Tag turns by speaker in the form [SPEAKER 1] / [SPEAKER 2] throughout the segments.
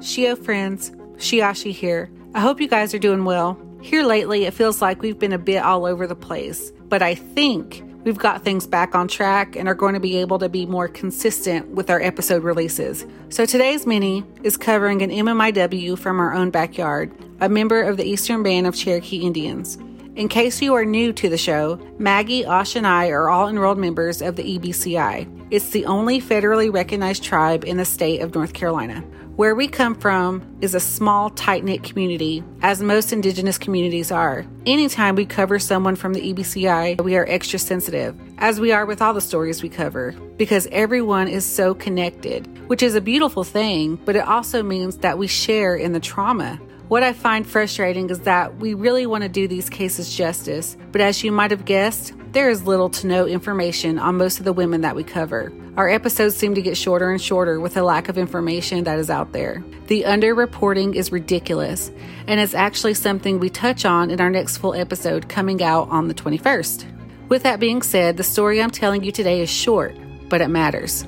[SPEAKER 1] Shio friends, Shiashi here. I hope you guys are doing well. Here lately, it feels like we've been a bit all over the place, but I think we've got things back on track and are going to be able to be more consistent with our episode releases. So today's mini is covering an MMIW from our own backyard, a member of the Eastern Band of Cherokee Indians. In case you are new to the show, Maggie, Osh, and I are all enrolled members of the EBCI. It's the only federally recognized tribe in the state of North Carolina. Where we come from is a small, tight knit community, as most Indigenous communities are. Anytime we cover someone from the EBCI, we are extra sensitive, as we are with all the stories we cover, because everyone is so connected, which is a beautiful thing, but it also means that we share in the trauma. What I find frustrating is that we really want to do these cases justice, but as you might have guessed, there is little to no information on most of the women that we cover. Our episodes seem to get shorter and shorter with the lack of information that is out there. The underreporting is ridiculous, and it's actually something we touch on in our next full episode coming out on the 21st. With that being said, the story I'm telling you today is short, but it matters.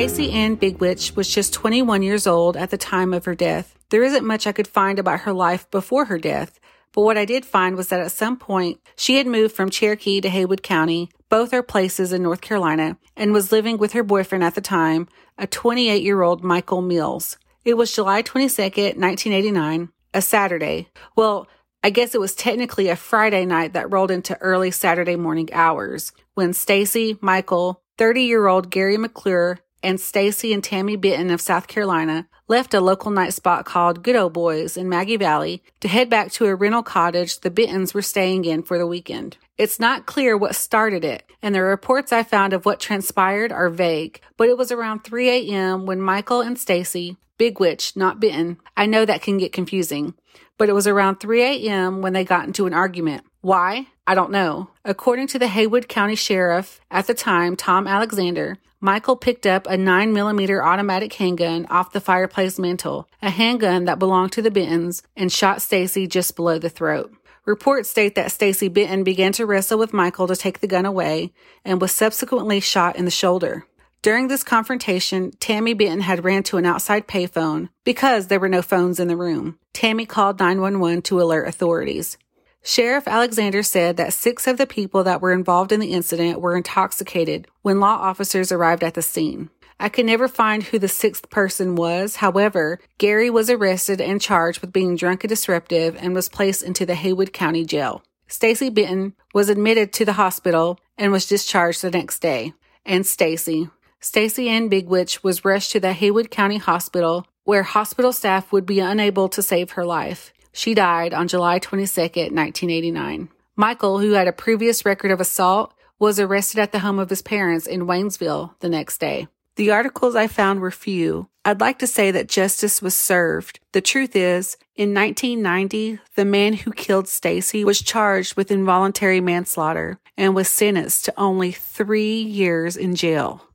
[SPEAKER 1] Stacy Ann Bigwitch was just 21 years old at the time of her death. There isn't much I could find about her life before her death, but what I did find was that at some point she had moved from Cherokee to Haywood County, both are places in North Carolina, and was living with her boyfriend at the time, a 28 year old Michael Mills. It was July 22nd, 1989, a Saturday. Well, I guess it was technically a Friday night that rolled into early Saturday morning hours when Stacy, Michael, 30 year old Gary McClure, and Stacy and Tammy Bitten of South Carolina left a local night spot called Good Old Boys in Maggie Valley to head back to a rental cottage the Bittens were staying in for the weekend. It's not clear what started it, and the reports I found of what transpired are vague, but it was around 3 a.m. when Michael and Stacy, Bigwitch, not Bitten, I know that can get confusing, but it was around 3 a.m. when they got into an argument. Why? I don't know. According to the Haywood County Sheriff at the time, Tom Alexander, Michael picked up a 9mm automatic handgun off the fireplace mantel, a handgun that belonged to the Bittens, and shot Stacy just below the throat. Reports state that Stacy Bitten began to wrestle with Michael to take the gun away and was subsequently shot in the shoulder. During this confrontation, Tammy Bitten had ran to an outside payphone because there were no phones in the room. Tammy called 911 to alert authorities. Sheriff Alexander said that six of the people that were involved in the incident were intoxicated when law officers arrived at the scene. I could never find who the sixth person was. However, Gary was arrested and charged with being drunk and disruptive and was placed into the Haywood County Jail. Stacy Bitten was admitted to the hospital and was discharged the next day. And Stacy, Stacy Ann Bigwitch was rushed to the Haywood County Hospital where hospital staff would be unable to save her life. She died on July 22, 1989. Michael, who had a previous record of assault, was arrested at the home of his parents in Waynesville the next day. The articles I found were few. I'd like to say that justice was served. The truth is, in 1990, the man who killed Stacy was charged with involuntary manslaughter and was sentenced to only three years in jail.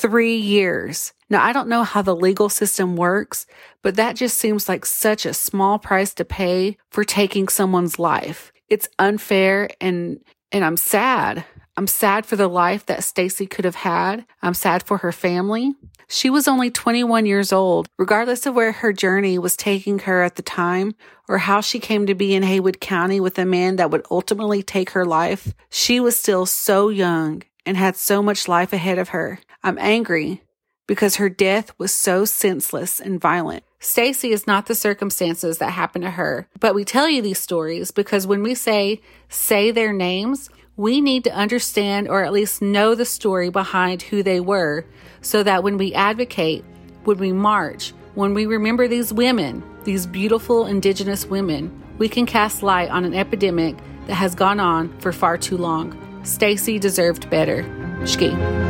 [SPEAKER 1] Three years. Now, I don't know how the legal system works, but that just seems like such a small price to pay for taking someone's life. It's unfair and, and I'm sad. I'm sad for the life that Stacy could have had. I'm sad for her family. She was only 21 years old. Regardless of where her journey was taking her at the time or how she came to be in Haywood County with a man that would ultimately take her life, she was still so young and had so much life ahead of her. I'm angry because her death was so senseless and violent. Stacy is not the circumstances that happened to her, but we tell you these stories because when we say say their names, we need to understand or at least know the story behind who they were so that when we advocate, when we march, when we remember these women, these beautiful indigenous women, we can cast light on an epidemic that has gone on for far too long. Stacy deserved better. Shki.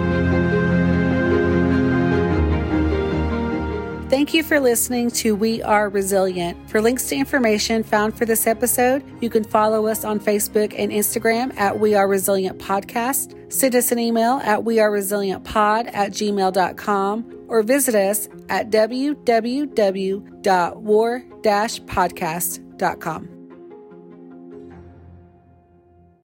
[SPEAKER 1] Thank you for listening to We Are Resilient. For links to information found for this episode, you can follow us on Facebook and Instagram at We Are Resilient Podcast. Send us an email at weareresilientpod at gmail.com or visit us at www.war-podcast.com.